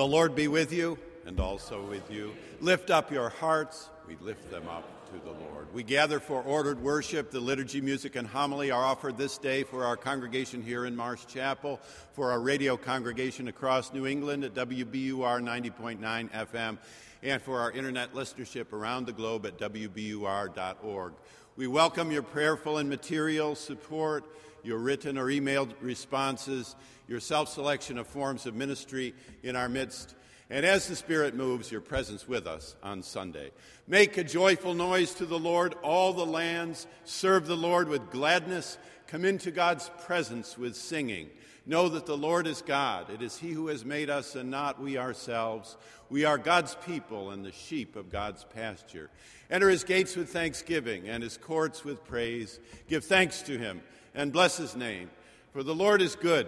The Lord be with you and also with you. Lift up your hearts. We lift them up to the Lord. We gather for ordered worship. The liturgy, music, and homily are offered this day for our congregation here in Marsh Chapel, for our radio congregation across New England at WBUR 90.9 FM, and for our internet listenership around the globe at WBUR.org. We welcome your prayerful and material support, your written or emailed responses, your self selection of forms of ministry in our midst, and as the Spirit moves, your presence with us on Sunday. Make a joyful noise to the Lord, all the lands. Serve the Lord with gladness. Come into God's presence with singing. Know that the Lord is God. It is He who has made us and not we ourselves. We are God's people and the sheep of God's pasture. Enter His gates with thanksgiving and His courts with praise. Give thanks to Him and bless His name. For the Lord is good.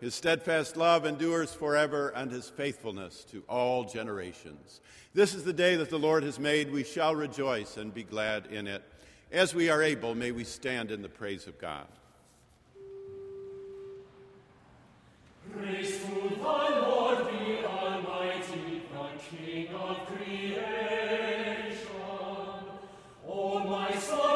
His steadfast love endures forever, and his faithfulness to all generations. This is the day that the Lord has made. We shall rejoice and be glad in it. As we are able, may we stand in the praise of God. Praise to the Lord, the Almighty, the King of creation. O my soul,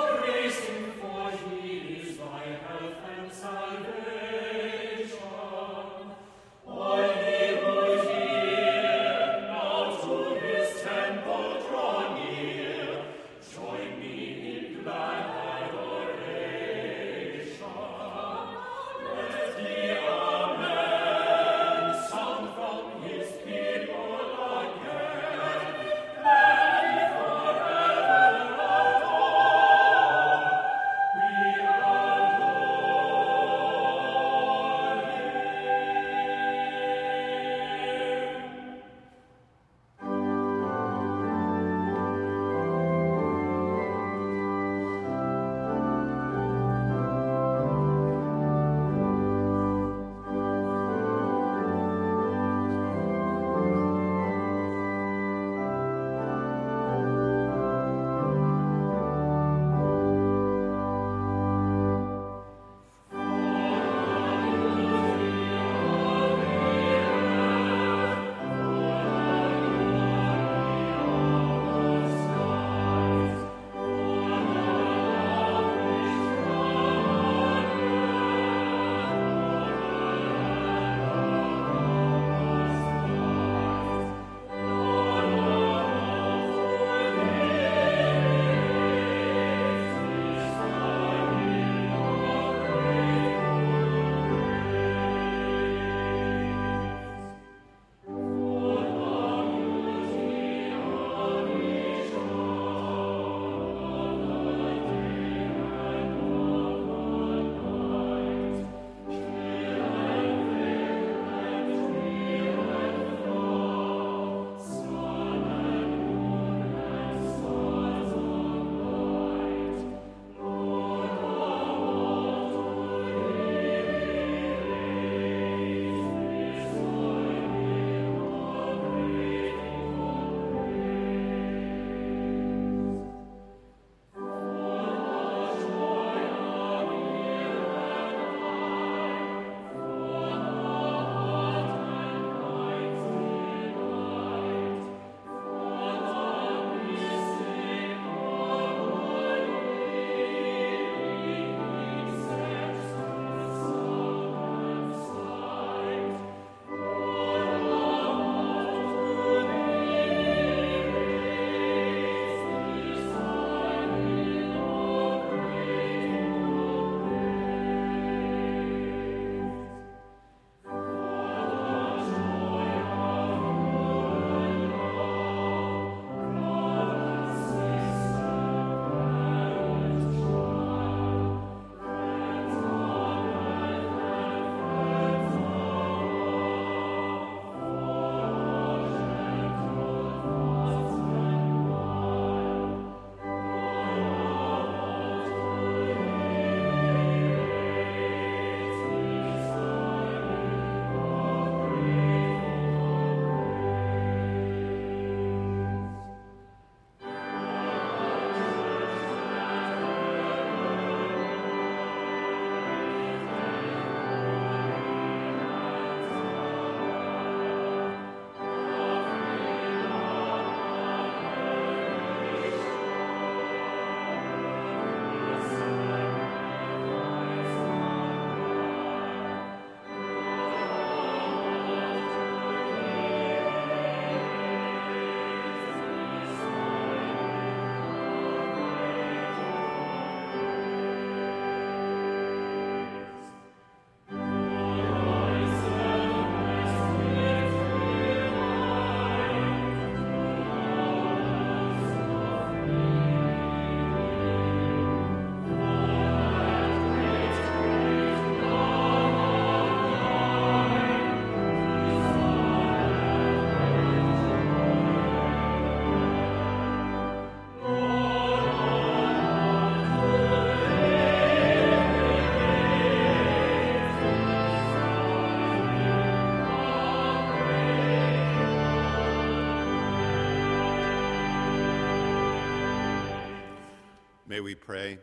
May we pray.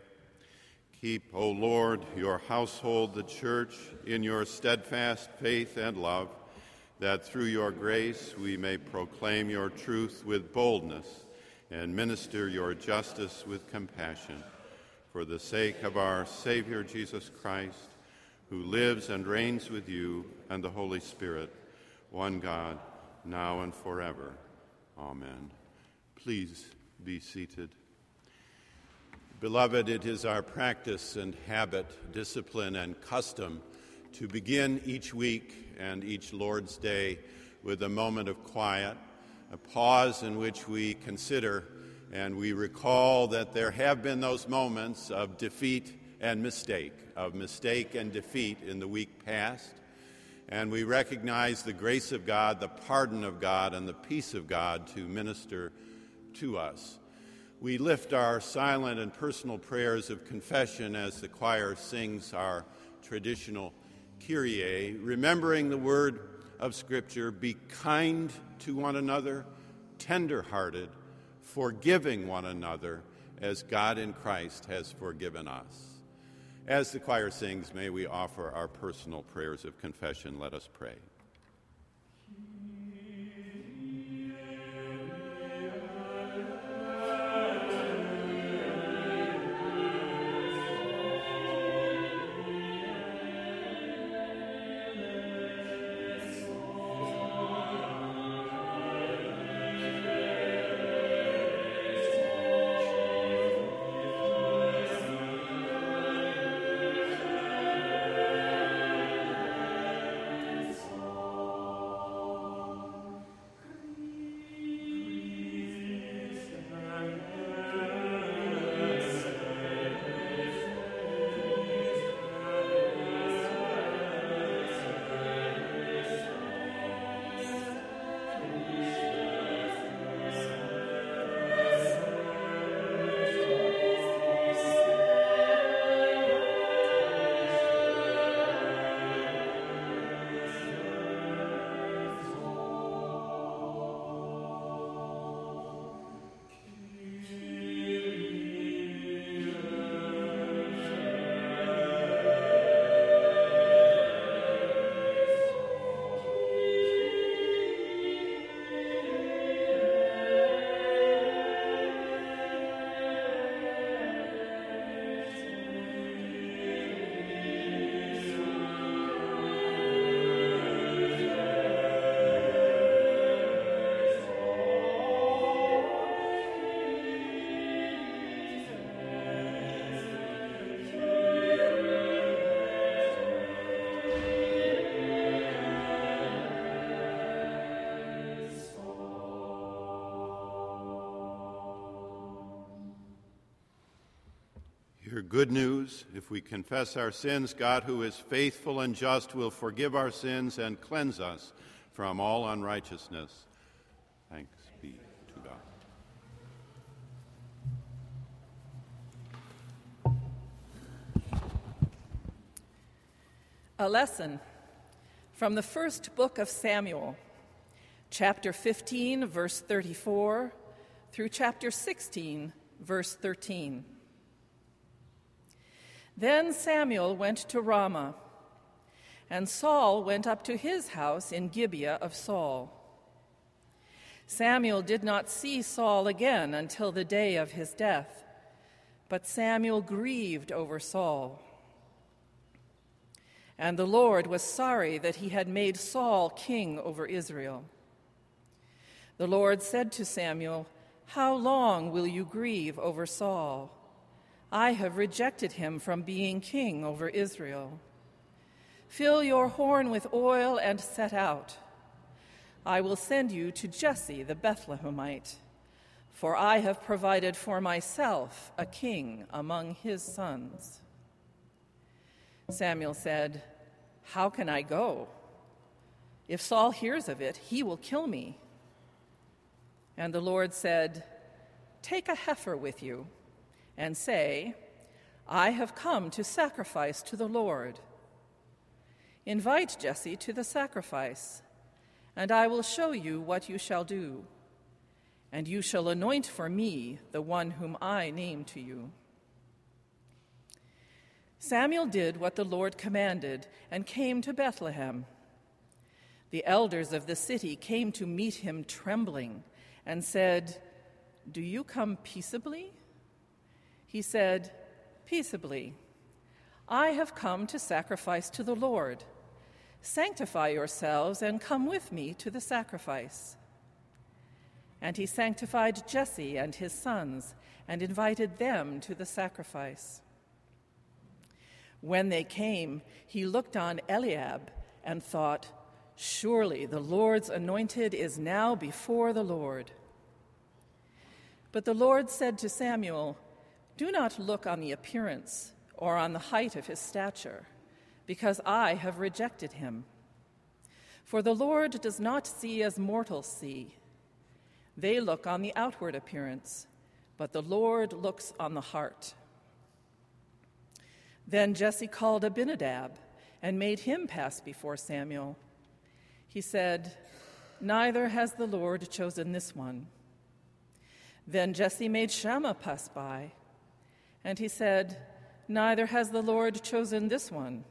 Keep, O Lord, your household, the church, in your steadfast faith and love, that through your grace we may proclaim your truth with boldness and minister your justice with compassion. For the sake of our Savior Jesus Christ, who lives and reigns with you and the Holy Spirit, one God, now and forever. Amen. Please be seated. Beloved, it is our practice and habit, discipline, and custom to begin each week and each Lord's Day with a moment of quiet, a pause in which we consider and we recall that there have been those moments of defeat and mistake, of mistake and defeat in the week past. And we recognize the grace of God, the pardon of God, and the peace of God to minister to us. We lift our silent and personal prayers of confession as the choir sings our traditional Kyrie, remembering the word of Scripture be kind to one another, tender hearted, forgiving one another as God in Christ has forgiven us. As the choir sings, may we offer our personal prayers of confession. Let us pray. Good news. If we confess our sins, God, who is faithful and just, will forgive our sins and cleanse us from all unrighteousness. Thanks be to God. A lesson from the first book of Samuel, chapter 15, verse 34, through chapter 16, verse 13. Then Samuel went to Ramah, and Saul went up to his house in Gibeah of Saul. Samuel did not see Saul again until the day of his death, but Samuel grieved over Saul. And the Lord was sorry that he had made Saul king over Israel. The Lord said to Samuel, How long will you grieve over Saul? I have rejected him from being king over Israel. Fill your horn with oil and set out. I will send you to Jesse the Bethlehemite, for I have provided for myself a king among his sons. Samuel said, How can I go? If Saul hears of it, he will kill me. And the Lord said, Take a heifer with you and say, I have come to sacrifice to the Lord. Invite Jesse to the sacrifice, and I will show you what you shall do. And you shall anoint for me the one whom I name to you. Samuel did what the Lord commanded and came to Bethlehem. The elders of the city came to meet him trembling and said, Do you come peaceably? He said, Peaceably. I have come to sacrifice to the Lord. Sanctify yourselves and come with me to the sacrifice. And he sanctified Jesse and his sons and invited them to the sacrifice. When they came, he looked on Eliab and thought, Surely the Lord's anointed is now before the Lord. But the Lord said to Samuel, Do not look on the appearance or on the height of his stature, because I have rejected him. For the Lord does not see as mortals see. They look on the outward appearance, but the Lord looks on the heart. Then Jesse called Abinadab and made him pass before Samuel. He said, Neither has the Lord chosen this one. Then Jesse made Shammah pass by, and he said, Neither has the Lord chosen this one.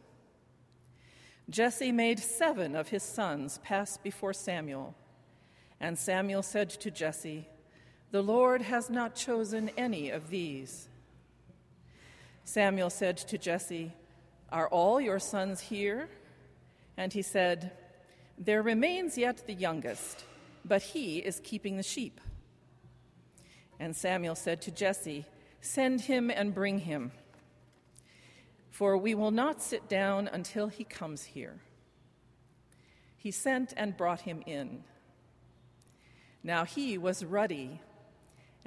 Jesse made seven of his sons pass before Samuel, and Samuel said to Jesse, The Lord has not chosen any of these. Samuel said to Jesse, Are all your sons here? And he said, There remains yet the youngest, but he is keeping the sheep. And Samuel said to Jesse, Send him and bring him for we will not sit down until he comes here. He sent and brought him in. Now he was ruddy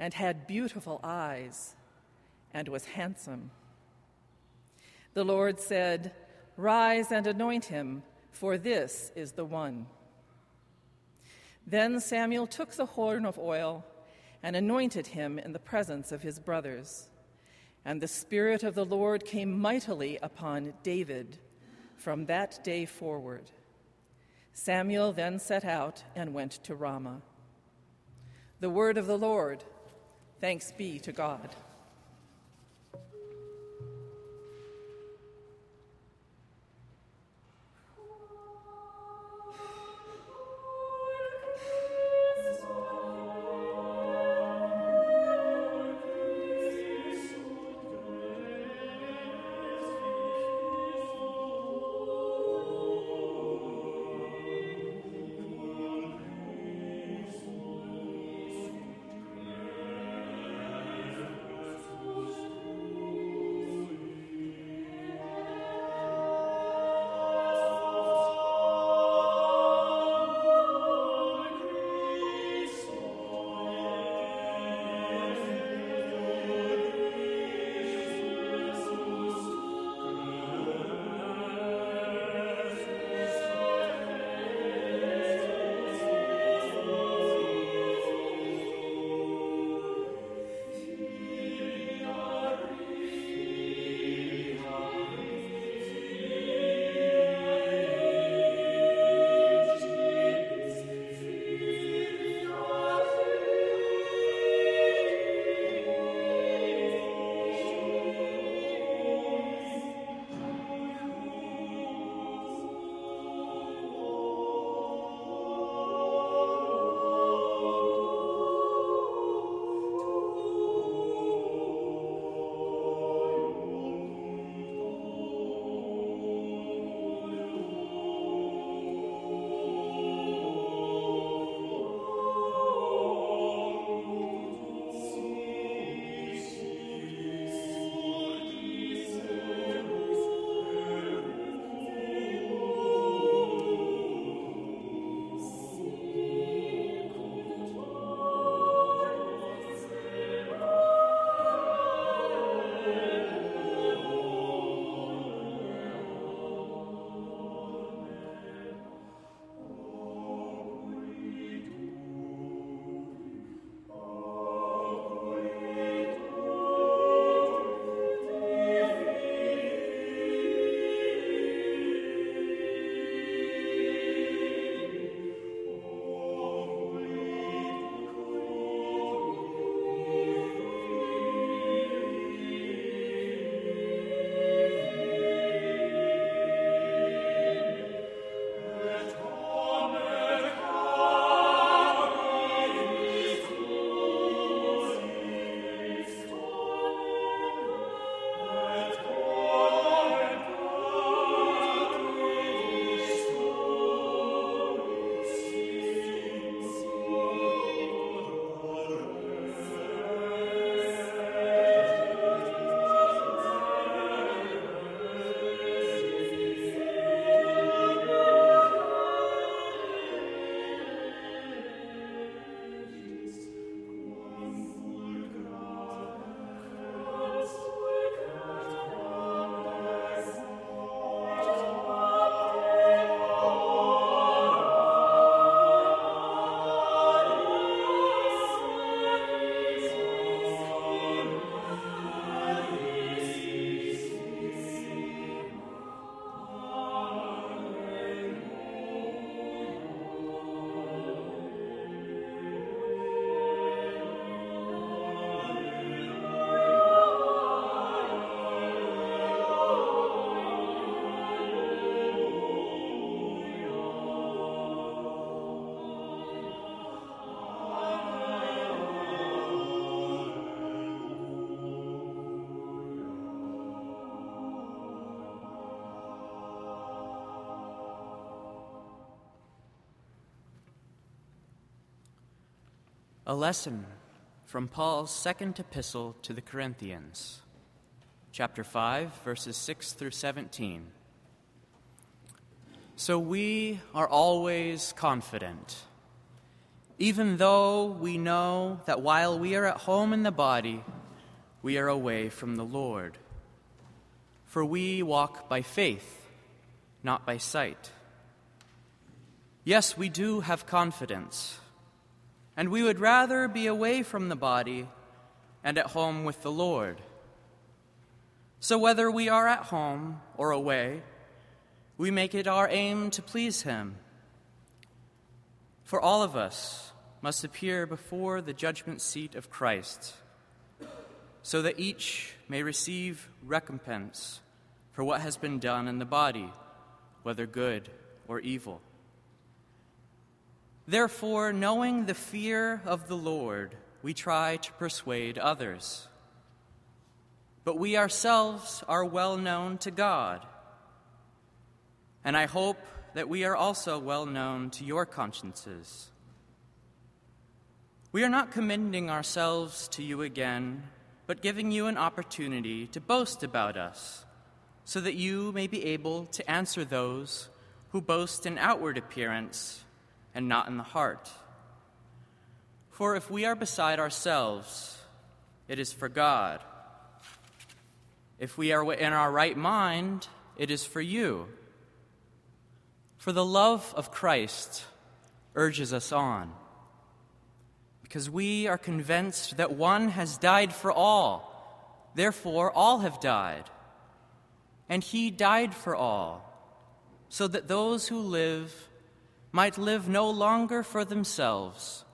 and had beautiful eyes and was handsome. The Lord said, Rise and anoint him, for this is the one. Then Samuel took the horn of oil and anointed him in the presence of his brothers. And the Spirit of the Lord came mightily upon David from that day forward. Samuel then set out and went to Ramah. The word of the Lord. Thanks be to God. A lesson from Paul's second epistle to the Corinthians, chapter 5, verses 6 through 17. So we are always confident, even though we know that while we are at home in the body, we are away from the Lord. For we walk by faith, not by sight. Yes, we do have confidence and we would rather be away from the body and at home with the Lord. So, whether we are at home or away, we make it our aim to please Him. For all of us must appear before the judgment seat of Christ, so that each may receive recompense for what has been done in the body, whether good or evil. Therefore, knowing the fear of the Lord, we try to persuade others. But we ourselves are well known to God. And I hope that we are also well known to your consciences. We are not commending ourselves to you again, but giving you an opportunity to boast about us, so that you may be able to answer those who boast in outward appearance and not in the heart. For if we are beside ourselves, it is for God. If we are in our right mind, it is for you. For the love of Christ urges us on, because we are convinced that one has died for all, therefore, all have died. And he died for all, so that those who live might live no longer for themselves,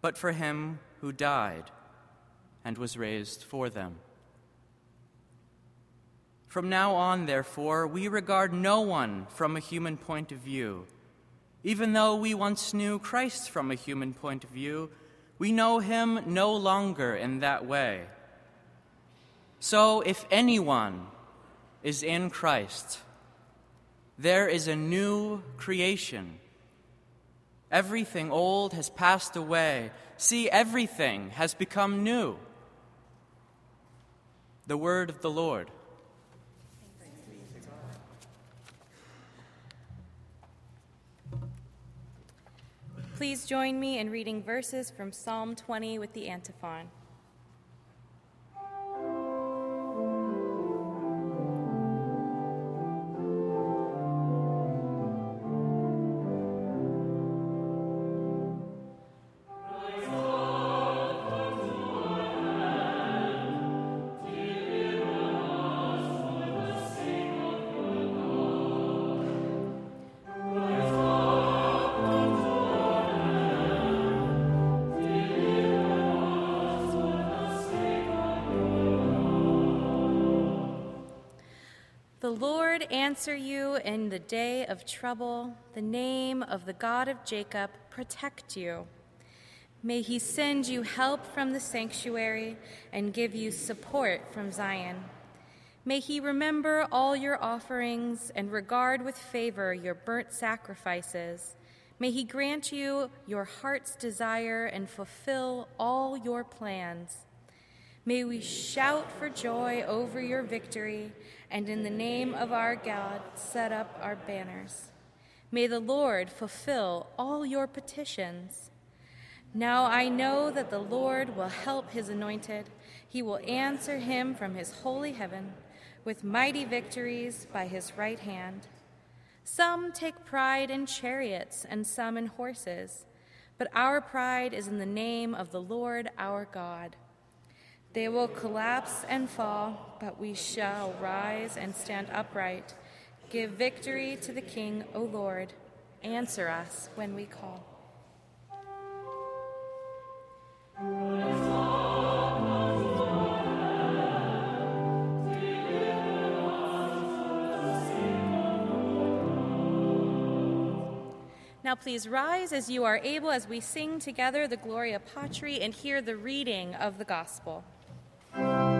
but for him who died and was raised for them. From now on, therefore, we regard no one from a human point of view. Even though we once knew Christ from a human point of view, we know him no longer in that way. So, if anyone is in Christ, there is a new creation. Everything old has passed away. See, everything has become new. The word of the Lord. Please join me in reading verses from Psalm 20 with the antiphon. Answer you in the day of trouble. The name of the God of Jacob protect you. May he send you help from the sanctuary and give you support from Zion. May he remember all your offerings and regard with favor your burnt sacrifices. May he grant you your heart's desire and fulfill all your plans. May we shout for joy over your victory and in the name of our God set up our banners. May the Lord fulfill all your petitions. Now I know that the Lord will help his anointed. He will answer him from his holy heaven with mighty victories by his right hand. Some take pride in chariots and some in horses, but our pride is in the name of the Lord our God. They will collapse and fall, but we shall rise and stand upright. Give victory to the King, O Lord. Answer us when we call. Now, please rise as you are able as we sing together the Gloria Patri and hear the reading of the Gospel. The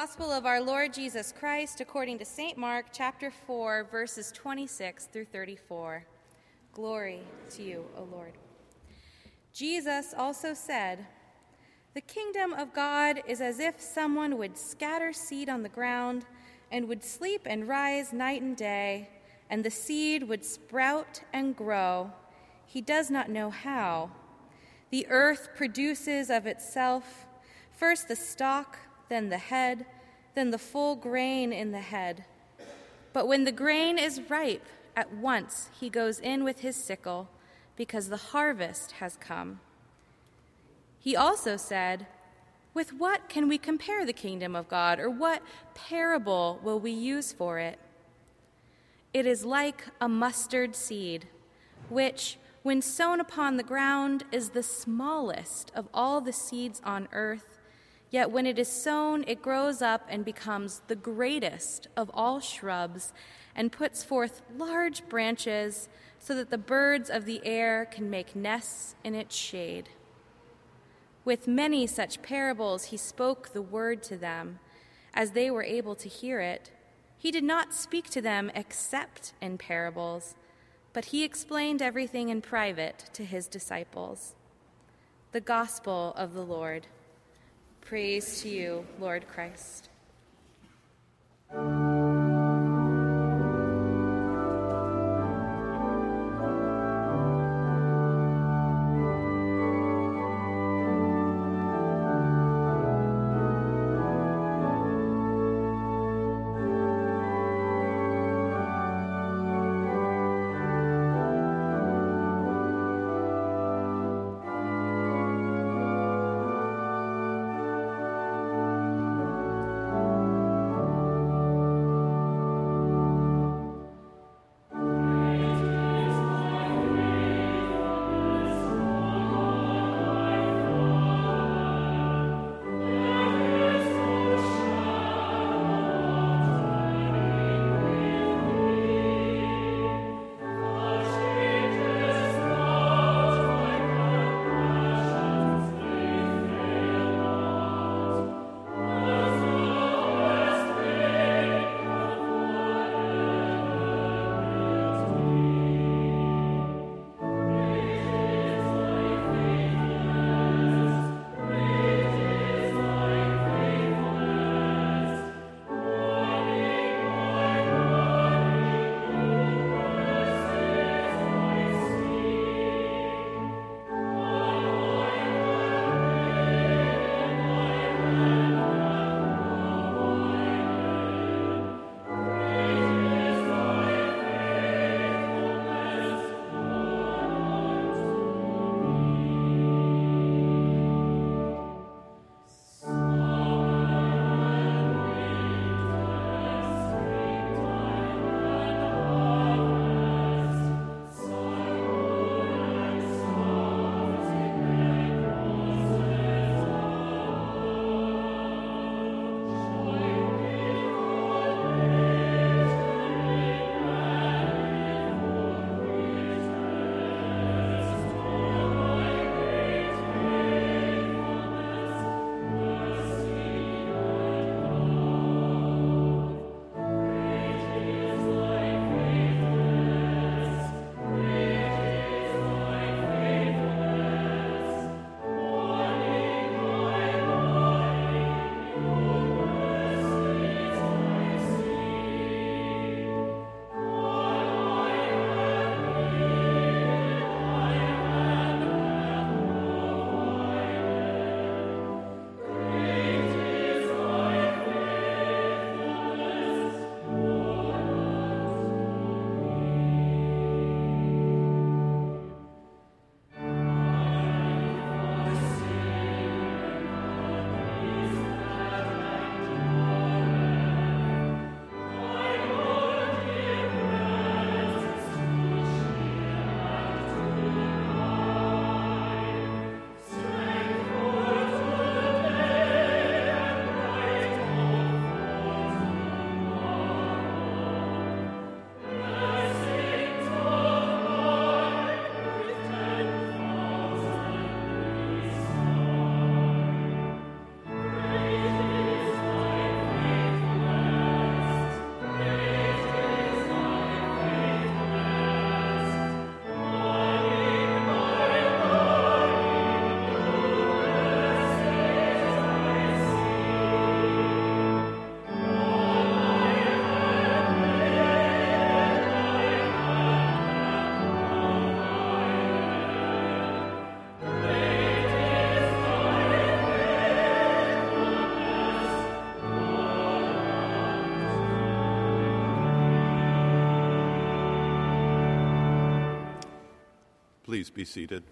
Gospel of our Lord Jesus Christ according to St. Mark chapter 4 verses 26 through 34. Glory to you, O Lord. Jesus also said, The kingdom of God is as if someone would scatter seed on the ground and would sleep and rise night and day, and the seed would sprout and grow. He does not know how. The earth produces of itself first the stalk then the head, then the full grain in the head. But when the grain is ripe, at once he goes in with his sickle, because the harvest has come. He also said, With what can we compare the kingdom of God, or what parable will we use for it? It is like a mustard seed, which, when sown upon the ground, is the smallest of all the seeds on earth Yet when it is sown, it grows up and becomes the greatest of all shrubs and puts forth large branches so that the birds of the air can make nests in its shade. With many such parables, he spoke the word to them, as they were able to hear it. He did not speak to them except in parables, but he explained everything in private to his disciples. The Gospel of the Lord. Praise to you, Lord Christ. Be seated.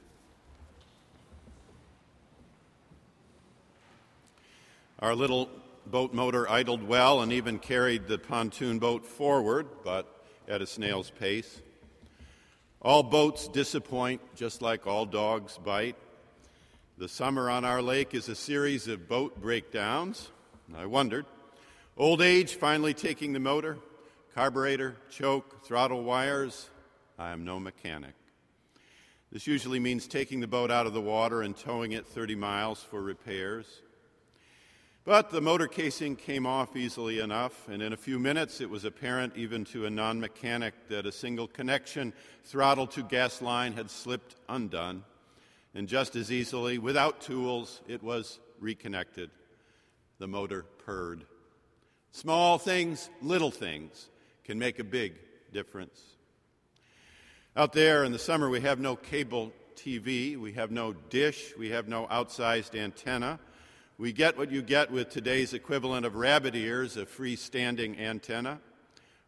Our little boat motor idled well and even carried the pontoon boat forward, but at a snail's pace. All boats disappoint, just like all dogs bite. The summer on our lake is a series of boat breakdowns. I wondered. Old age finally taking the motor, carburetor, choke, throttle wires. I am no mechanic. This usually means taking the boat out of the water and towing it 30 miles for repairs. But the motor casing came off easily enough, and in a few minutes it was apparent, even to a non mechanic, that a single connection, throttle to gas line, had slipped undone. And just as easily, without tools, it was reconnected. The motor purred. Small things, little things, can make a big difference. Out there in the summer, we have no cable TV, we have no dish, we have no outsized antenna. We get what you get with today's equivalent of rabbit ears, a freestanding antenna.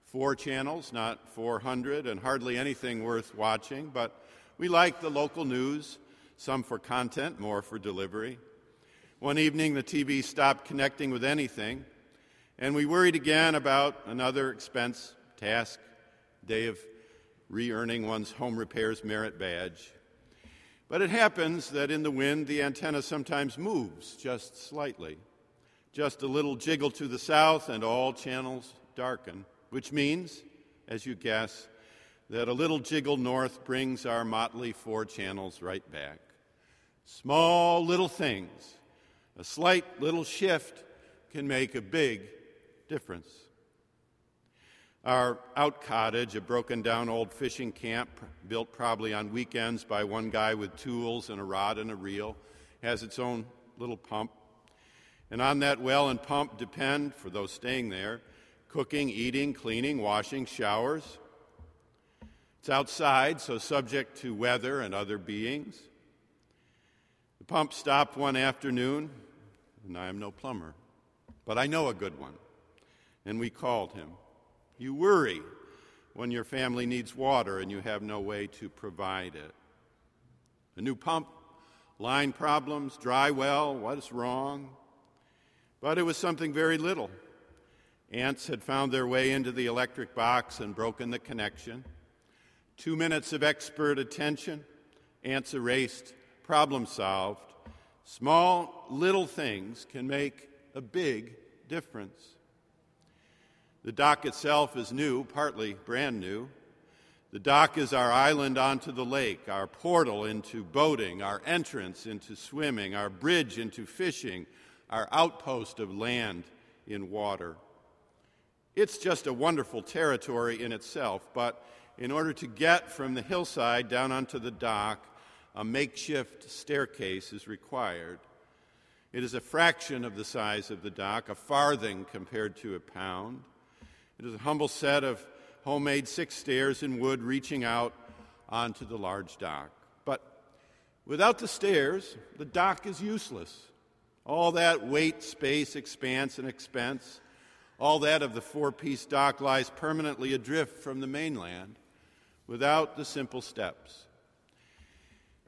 Four channels, not 400, and hardly anything worth watching, but we like the local news, some for content, more for delivery. One evening, the TV stopped connecting with anything, and we worried again about another expense, task, day of re earning one's home repairs merit badge. But it happens that in the wind, the antenna sometimes moves just slightly. Just a little jiggle to the south, and all channels darken, which means, as you guess, that a little jiggle north brings our motley four channels right back. Small little things, a slight little shift can make a big difference. Our out cottage, a broken down old fishing camp built probably on weekends by one guy with tools and a rod and a reel, has its own little pump. And on that well and pump depend, for those staying there, cooking, eating, cleaning, washing, showers. It's outside, so subject to weather and other beings. The pump stopped one afternoon, and I am no plumber, but I know a good one. And we called him. You worry when your family needs water and you have no way to provide it. A new pump, line problems, dry well, what is wrong? But it was something very little. Ants had found their way into the electric box and broken the connection. Two minutes of expert attention, ants erased, problem solved. Small, little things can make a big difference. The dock itself is new, partly brand new. The dock is our island onto the lake, our portal into boating, our entrance into swimming, our bridge into fishing, our outpost of land in water. It's just a wonderful territory in itself, but in order to get from the hillside down onto the dock, a makeshift staircase is required. It is a fraction of the size of the dock, a farthing compared to a pound. It is a humble set of homemade six stairs in wood reaching out onto the large dock. But without the stairs, the dock is useless. All that weight, space, expanse, and expense, all that of the four piece dock lies permanently adrift from the mainland without the simple steps.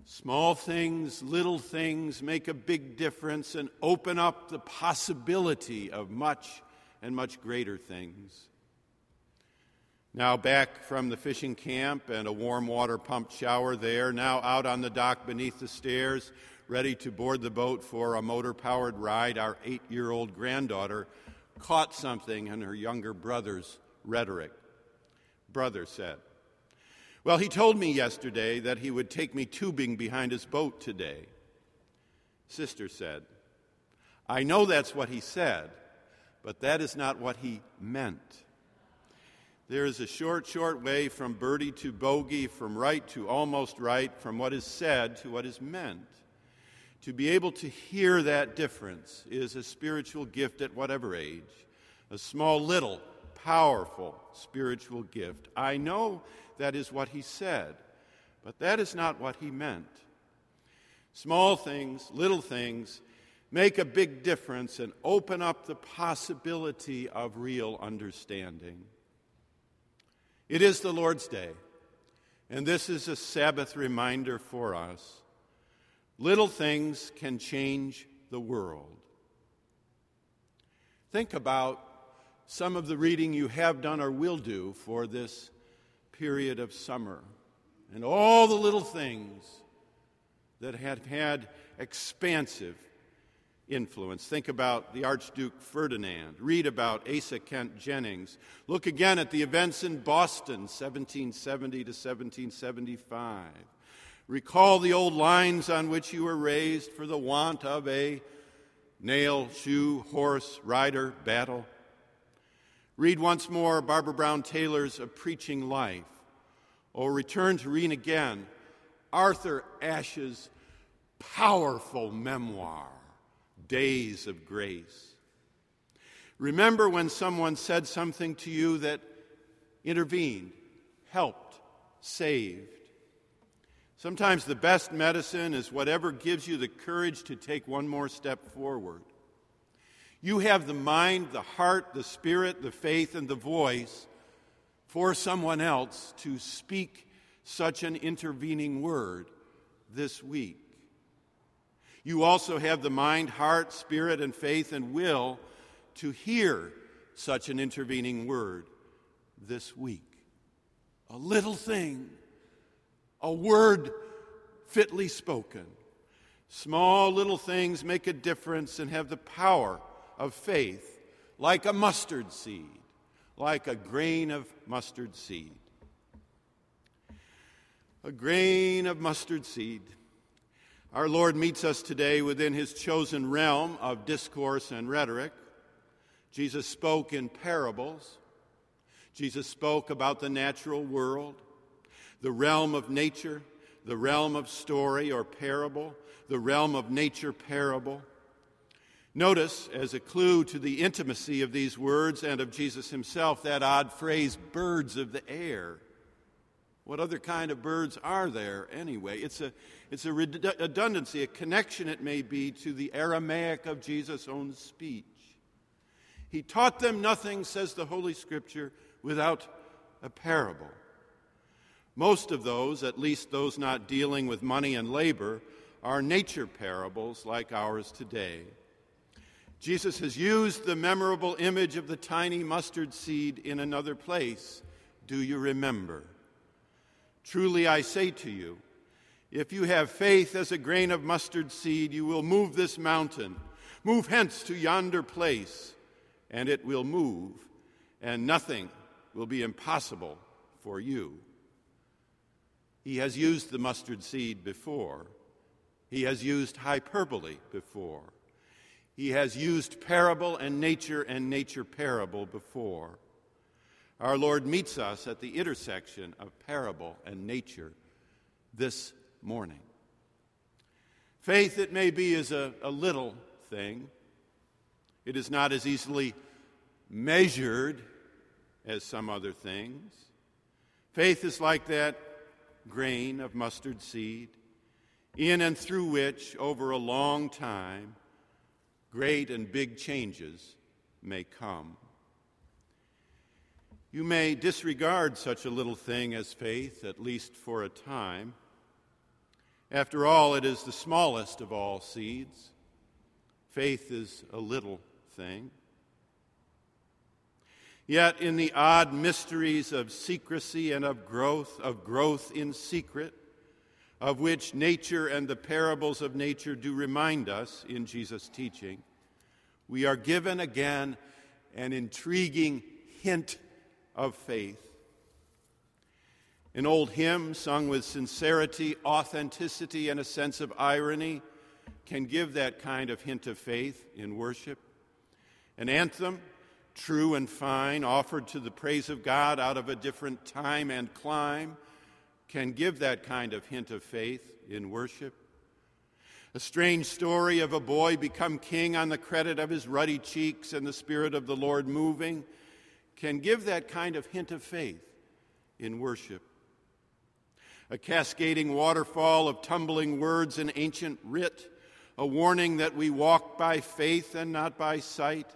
Small things, little things make a big difference and open up the possibility of much and much greater things. Now back from the fishing camp and a warm water pump shower there, now out on the dock beneath the stairs, ready to board the boat for a motor powered ride, our eight year old granddaughter caught something in her younger brother's rhetoric. Brother said, Well, he told me yesterday that he would take me tubing behind his boat today. Sister said, I know that's what he said, but that is not what he meant. There is a short, short way from birdie to bogey, from right to almost right, from what is said to what is meant. To be able to hear that difference is a spiritual gift at whatever age, a small, little, powerful spiritual gift. I know that is what he said, but that is not what he meant. Small things, little things, make a big difference and open up the possibility of real understanding. It is the Lord's day. And this is a Sabbath reminder for us. Little things can change the world. Think about some of the reading you have done or will do for this period of summer and all the little things that have had expansive influence. Think about the Archduke Ferdinand. Read about Asa Kent Jennings. Look again at the events in Boston, 1770 to 1775. Recall the old lines on which you were raised for the want of a nail, shoe, horse, rider, battle. Read once more Barbara Brown Taylor's A Preaching Life. Or return to read again Arthur Ashe's powerful memoir, Days of Grace. Remember when someone said something to you that intervened, helped, saved. Sometimes the best medicine is whatever gives you the courage to take one more step forward. You have the mind, the heart, the spirit, the faith, and the voice for someone else to speak such an intervening word this week. You also have the mind, heart, spirit, and faith and will to hear such an intervening word this week. A little thing, a word fitly spoken. Small little things make a difference and have the power of faith like a mustard seed like a grain of mustard seed. A grain of mustard seed. Our Lord meets us today within his chosen realm of discourse and rhetoric. Jesus spoke in parables. Jesus spoke about the natural world, the realm of nature, the realm of story or parable, the realm of nature parable. Notice, as a clue to the intimacy of these words and of Jesus himself, that odd phrase, birds of the air. What other kind of birds are there anyway? It's a, it's a redundancy, a connection it may be to the Aramaic of Jesus' own speech. He taught them nothing, says the Holy Scripture, without a parable. Most of those, at least those not dealing with money and labor, are nature parables like ours today. Jesus has used the memorable image of the tiny mustard seed in another place. Do you remember? Truly I say to you, if you have faith as a grain of mustard seed, you will move this mountain. Move hence to yonder place, and it will move, and nothing will be impossible for you. He has used the mustard seed before, he has used hyperbole before. He has used parable and nature and nature parable before. Our Lord meets us at the intersection of parable and nature this morning. Faith, it may be, is a, a little thing. It is not as easily measured as some other things. Faith is like that grain of mustard seed, in and through which, over a long time, great and big changes may come. You may disregard such a little thing as faith, at least for a time. After all, it is the smallest of all seeds. Faith is a little thing. Yet, in the odd mysteries of secrecy and of growth, of growth in secret, of which nature and the parables of nature do remind us in Jesus' teaching, we are given again an intriguing hint of faith. An old hymn sung with sincerity, authenticity, and a sense of irony can give that kind of hint of faith in worship. An anthem, true and fine, offered to the praise of God out of a different time and clime, can give that kind of hint of faith in worship. A strange story of a boy become king on the credit of his ruddy cheeks and the Spirit of the Lord moving can give that kind of hint of faith in worship. A cascading waterfall of tumbling words in ancient writ, a warning that we walk by faith and not by sight,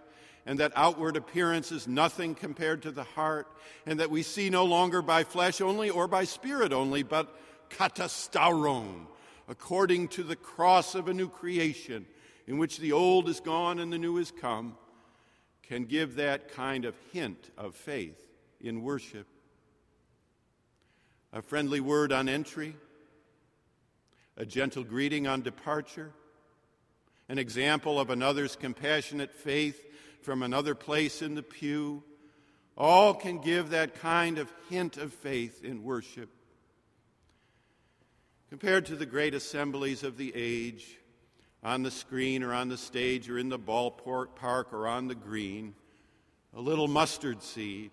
and that outward appearance is nothing compared to the heart, and that we see no longer by flesh only or by spirit only, but katastauron, according to the cross of a new creation, in which the old is gone and the new is come, can give that kind of hint of faith in worship. A friendly word on entry, a gentle greeting on departure, an example of another's compassionate faith from another place in the pew, all can give that kind of hint of faith in worship. Compared to the great assemblies of the age, on the screen or on the stage or in the ballpark or on the green, a little mustard seed,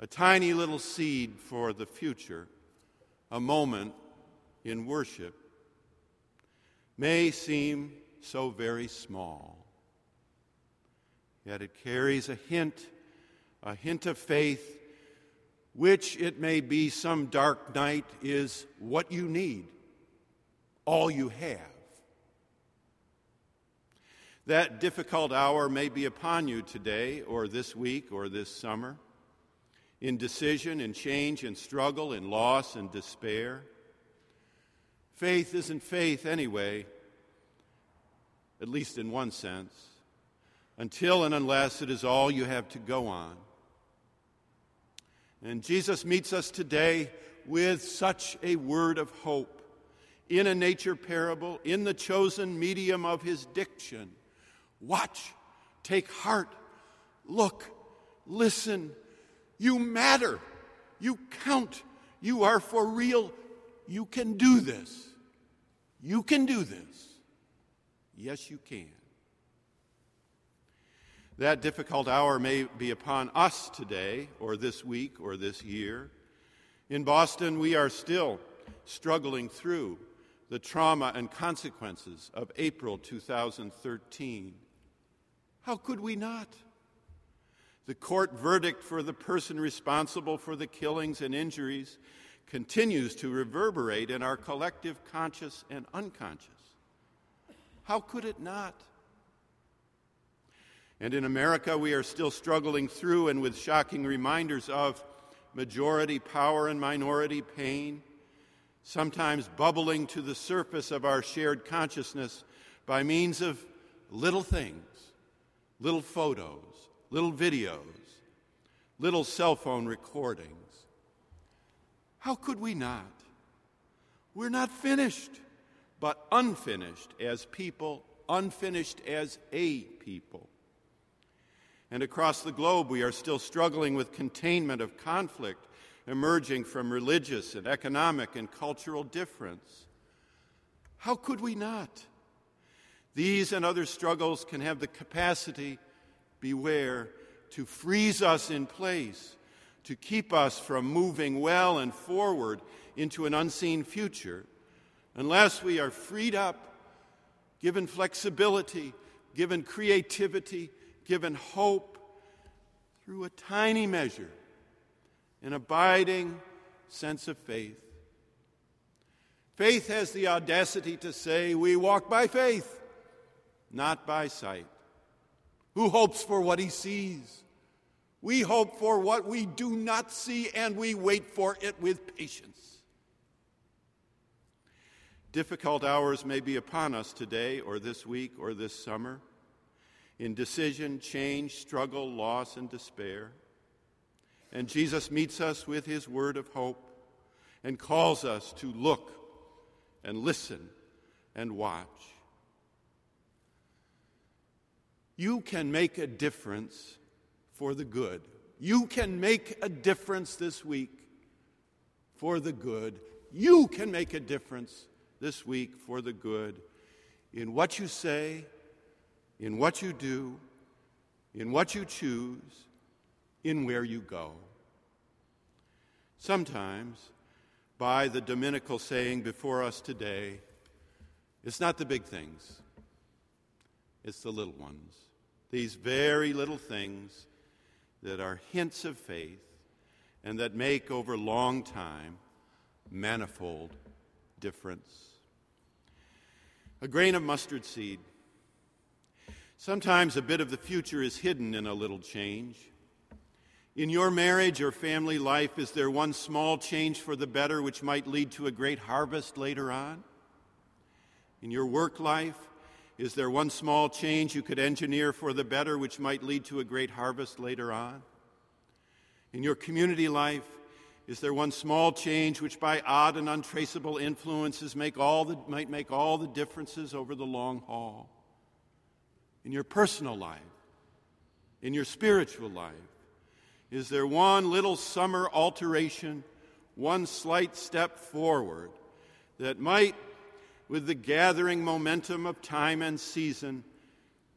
a tiny little seed for the future, a moment in worship, may seem so very small. Yet it carries a hint, a hint of faith, which it may be some dark night is what you need, all you have. That difficult hour may be upon you today, or this week, or this summer, in decision and change and struggle, in loss and despair. Faith isn't faith anyway, at least in one sense until and unless it is all you have to go on. And Jesus meets us today with such a word of hope in a nature parable, in the chosen medium of his diction. Watch, take heart, look, listen. You matter, you count, you are for real. You can do this. You can do this. Yes, you can. That difficult hour may be upon us today, or this week, or this year. In Boston, we are still struggling through the trauma and consequences of April 2013. How could we not? The court verdict for the person responsible for the killings and injuries continues to reverberate in our collective conscious and unconscious. How could it not? And in America, we are still struggling through and with shocking reminders of majority power and minority pain, sometimes bubbling to the surface of our shared consciousness by means of little things, little photos, little videos, little cell phone recordings. How could we not? We're not finished, but unfinished as people, unfinished as a people. And across the globe, we are still struggling with containment of conflict emerging from religious and economic and cultural difference. How could we not? These and other struggles can have the capacity, beware, to freeze us in place, to keep us from moving well and forward into an unseen future, unless we are freed up, given flexibility, given creativity, given hope through a tiny measure, an abiding sense of faith. Faith has the audacity to say, We walk by faith, not by sight. Who hopes for what he sees? We hope for what we do not see, and we wait for it with patience. Difficult hours may be upon us today, or this week, or this summer in decision, change, struggle, loss, and despair. And Jesus meets us with his word of hope and calls us to look and listen and watch. You can make a difference for the good. You can make a difference this week for the good. You can make a difference this week for the good in what you say in what you do, in what you choose, in where you go. Sometimes, by the Dominical saying before us today, it's not the big things, it's the little ones. These very little things that are hints of faith and that make over long time manifold difference. A grain of mustard seed Sometimes a bit of the future is hidden in a little change. In your marriage or family life, is there one small change for the better which might lead to a great harvest later on? In your work life, is there one small change you could engineer for the better which might lead to a great harvest later on? In your community life, is there one small change which by odd and untraceable influences make all the, might make all the differences over the long haul? in your personal life, in your spiritual life? Is there one little summer alteration, one slight step forward that might, with the gathering momentum of time and season,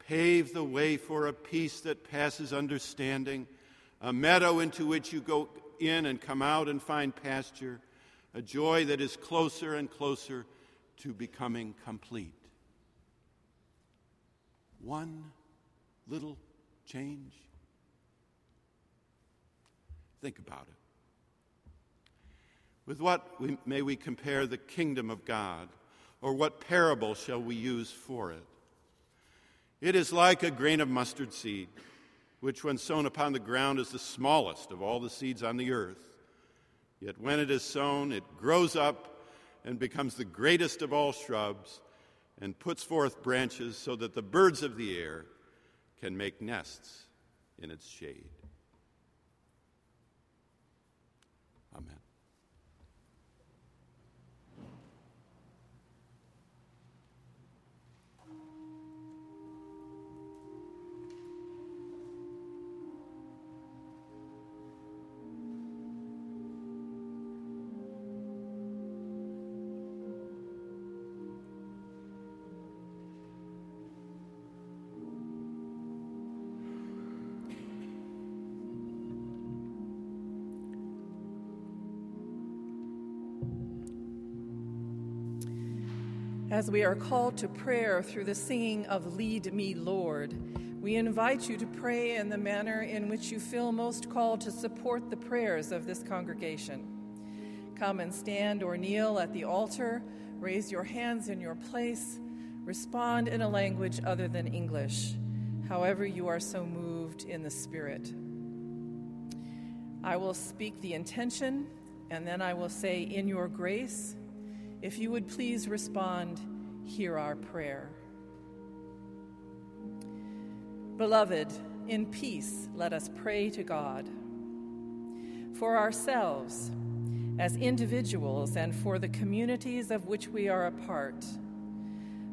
pave the way for a peace that passes understanding, a meadow into which you go in and come out and find pasture, a joy that is closer and closer to becoming complete? One little change. Think about it. With what we, may we compare the kingdom of God, or what parable shall we use for it? It is like a grain of mustard seed, which, when sown upon the ground, is the smallest of all the seeds on the earth. Yet when it is sown, it grows up and becomes the greatest of all shrubs and puts forth branches so that the birds of the air can make nests in its shade. Amen. As we are called to prayer through the singing of Lead Me, Lord, we invite you to pray in the manner in which you feel most called to support the prayers of this congregation. Come and stand or kneel at the altar, raise your hands in your place, respond in a language other than English, however you are so moved in the Spirit. I will speak the intention, and then I will say, In your grace, if you would please respond, hear our prayer. Beloved, in peace, let us pray to God. For ourselves, as individuals, and for the communities of which we are a part,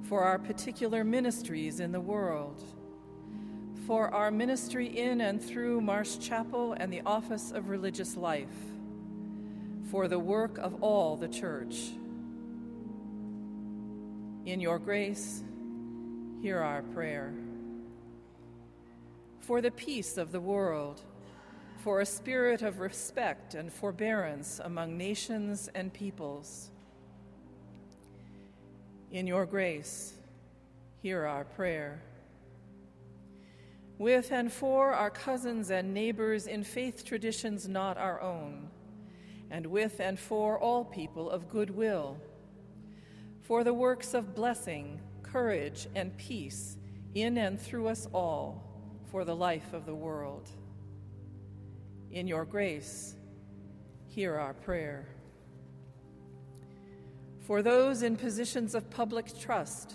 for our particular ministries in the world, for our ministry in and through Marsh Chapel and the Office of Religious Life, for the work of all the church in your grace, hear our prayer. For the peace of the world, for a spirit of respect and forbearance among nations and peoples. In your grace, hear our prayer. With and for our cousins and neighbors in faith traditions not our own, and with and for all people of goodwill for the works of blessing, courage, and peace in and through us all for the life of the world. In your grace, hear our prayer. For those in positions of public trust,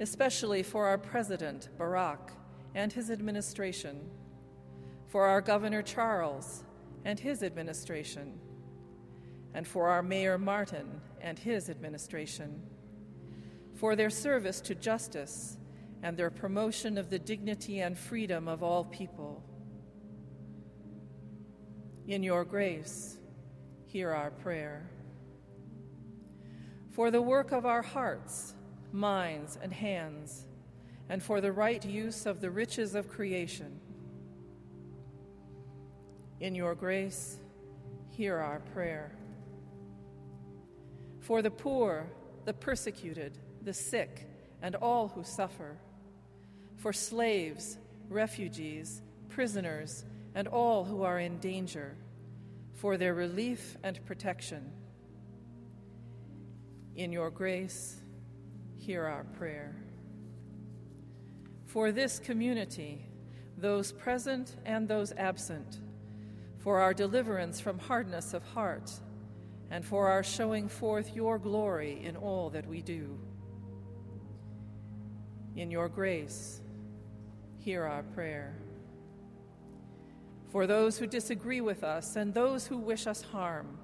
especially for our President, Barack, and his administration, for our Governor Charles and his administration, and for our Mayor Martin and his administration for their service to justice and their promotion of the dignity and freedom of all people. In your grace, hear our prayer. For the work of our hearts, minds, and hands, and for the right use of the riches of creation. In your grace, hear our prayer. For the poor, the persecuted, the sick, and all who suffer, for slaves, refugees, prisoners, and all who are in danger, for their relief and protection. In your grace, hear our prayer. for this community, those present and those absent, for our deliverance from hardness of heart, and for our showing forth your glory in all that we do. In your grace, hear our prayer. For those who disagree with us and those who wish us harm,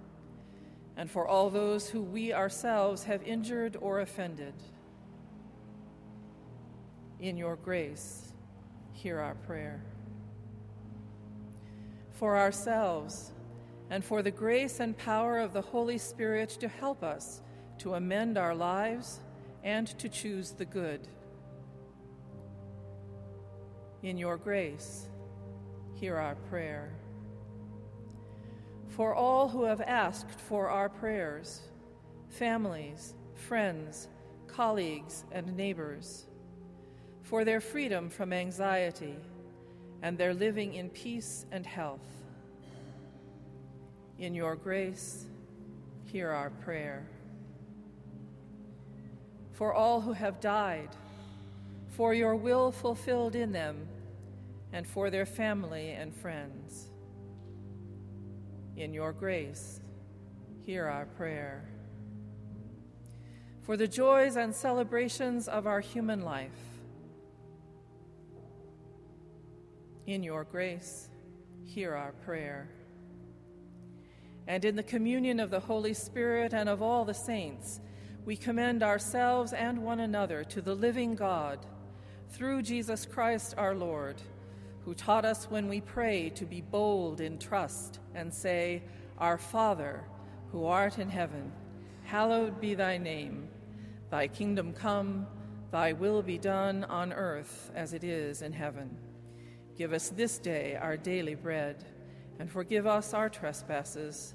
and for all those who we ourselves have injured or offended. In your grace, hear our prayer. For ourselves, and for the grace and power of the Holy Spirit to help us to amend our lives and to choose the good. In your grace, hear our prayer for all who have asked for our prayers families, friends, colleagues, and neighbors, for their freedom from anxiety and their living in peace and health. In your grace, hear our prayer. For all who have died, for your will fulfilled in them, and for their family and friends in your grace, hear our prayer. For the joys and celebrations of our human life, in your grace, hear our prayer. And in the communion of the Holy Spirit and of all the saints, we commend ourselves and one another to the living God through Jesus Christ our Lord who taught us when we pray to be bold in trust and say, Our Father, who art in heaven, hallowed be thy name. Thy kingdom come, thy will be done on earth as it is in heaven. Give us this day our daily bread, and forgive us our trespasses,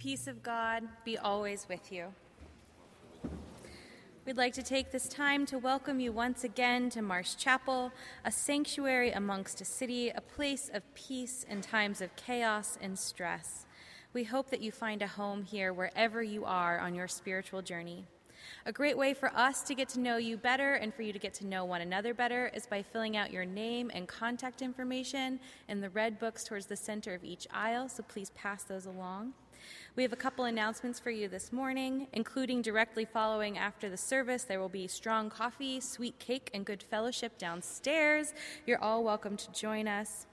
Peace of God be always with you. We'd like to take this time to welcome you once again to Marsh Chapel, a sanctuary amongst a city, a place of peace in times of chaos and stress. We hope that you find a home here wherever you are on your spiritual journey. A great way for us to get to know you better and for you to get to know one another better is by filling out your name and contact information in the red books towards the center of each aisle, so please pass those along. We have a couple announcements for you this morning, including directly following after the service. There will be strong coffee, sweet cake, and good fellowship downstairs. You're all welcome to join us.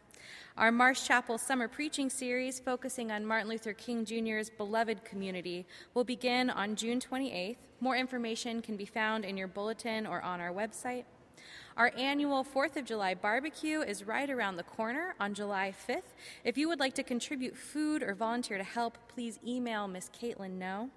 Our Marsh Chapel summer preaching series, focusing on Martin Luther King Jr.'s beloved community, will begin on June 28th. More information can be found in your bulletin or on our website. Our annual 4th of July barbecue is right around the corner on July 5th. If you would like to contribute food or volunteer to help, please email Miss Caitlin No.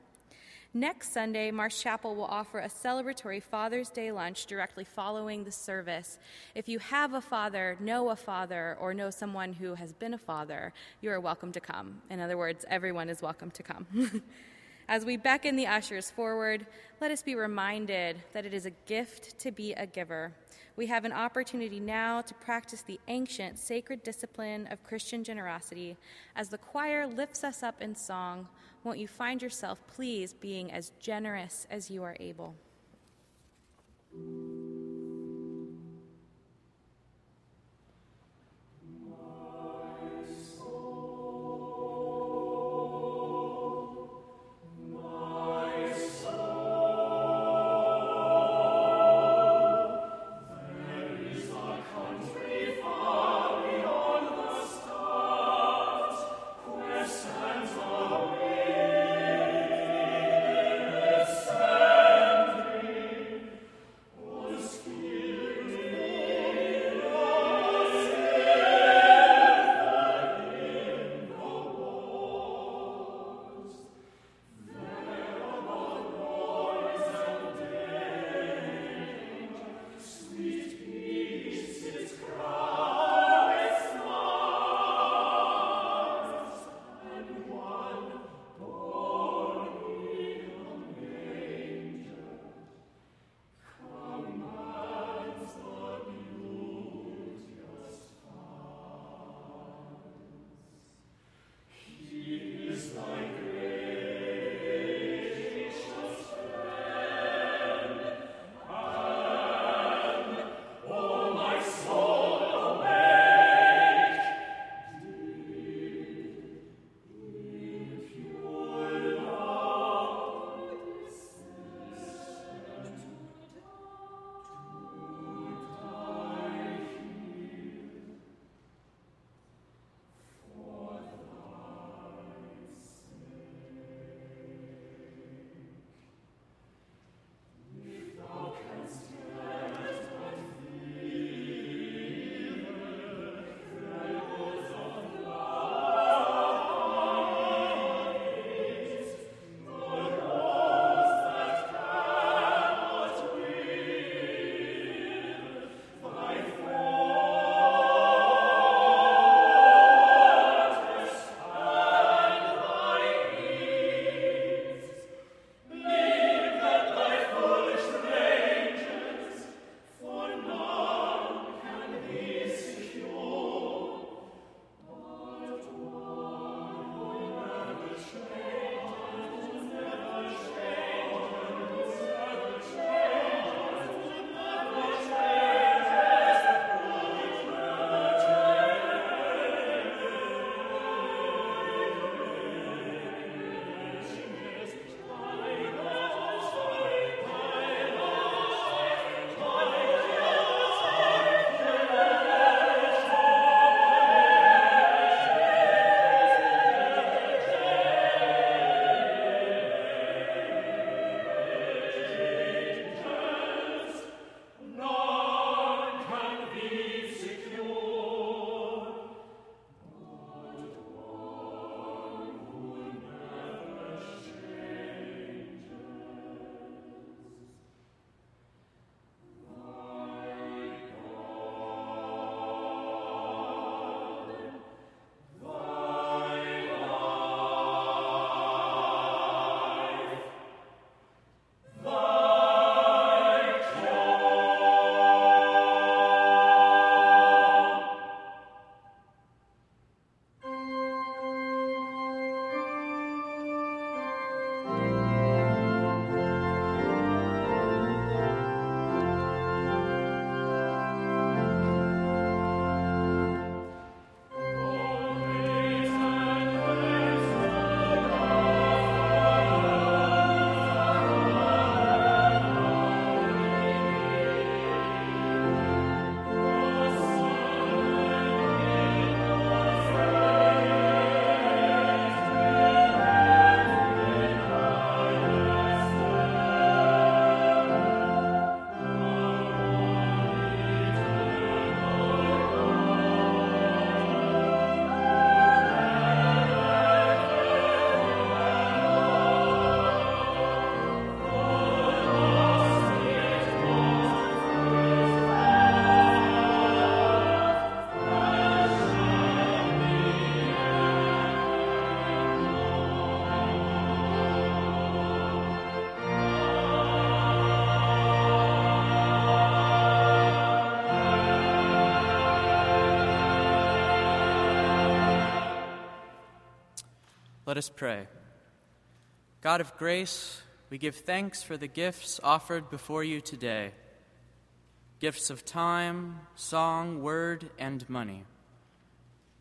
Next Sunday, Marsh Chapel will offer a celebratory Father's Day lunch directly following the service. If you have a father, know a father, or know someone who has been a father, you are welcome to come. In other words, everyone is welcome to come. As we beckon the ushers forward, let us be reminded that it is a gift to be a giver. We have an opportunity now to practice the ancient sacred discipline of Christian generosity. As the choir lifts us up in song, won't you find yourself, please, being as generous as you are able? Us pray. God of grace, we give thanks for the gifts offered before you today gifts of time, song, word, and money.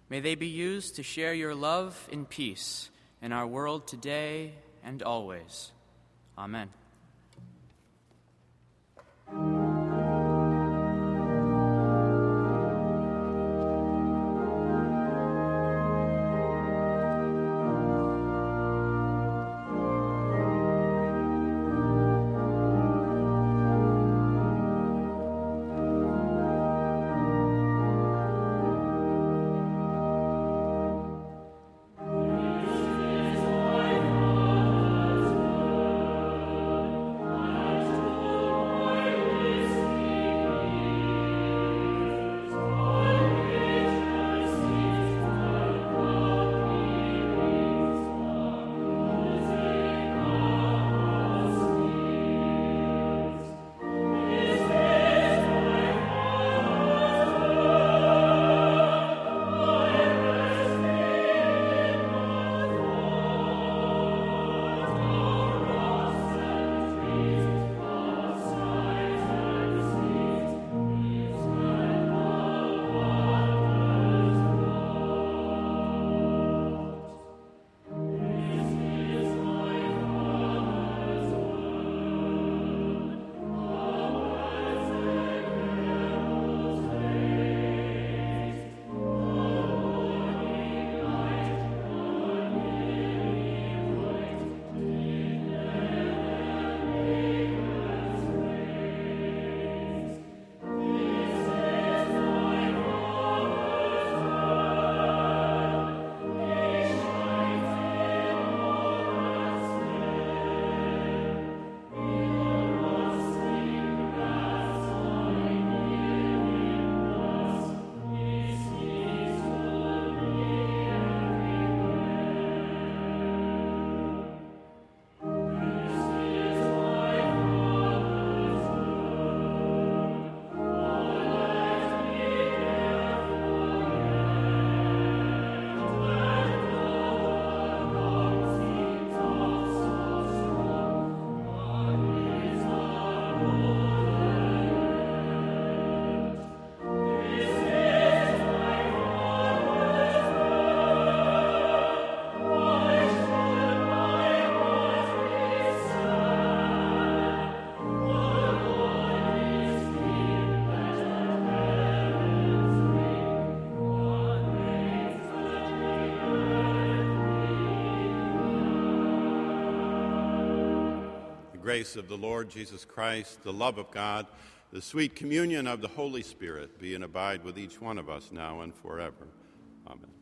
May they be used to share your love in peace in our world today and always. Amen. Grace of the Lord Jesus Christ, the love of God, the sweet communion of the Holy Spirit be and abide with each one of us now and forever. Amen.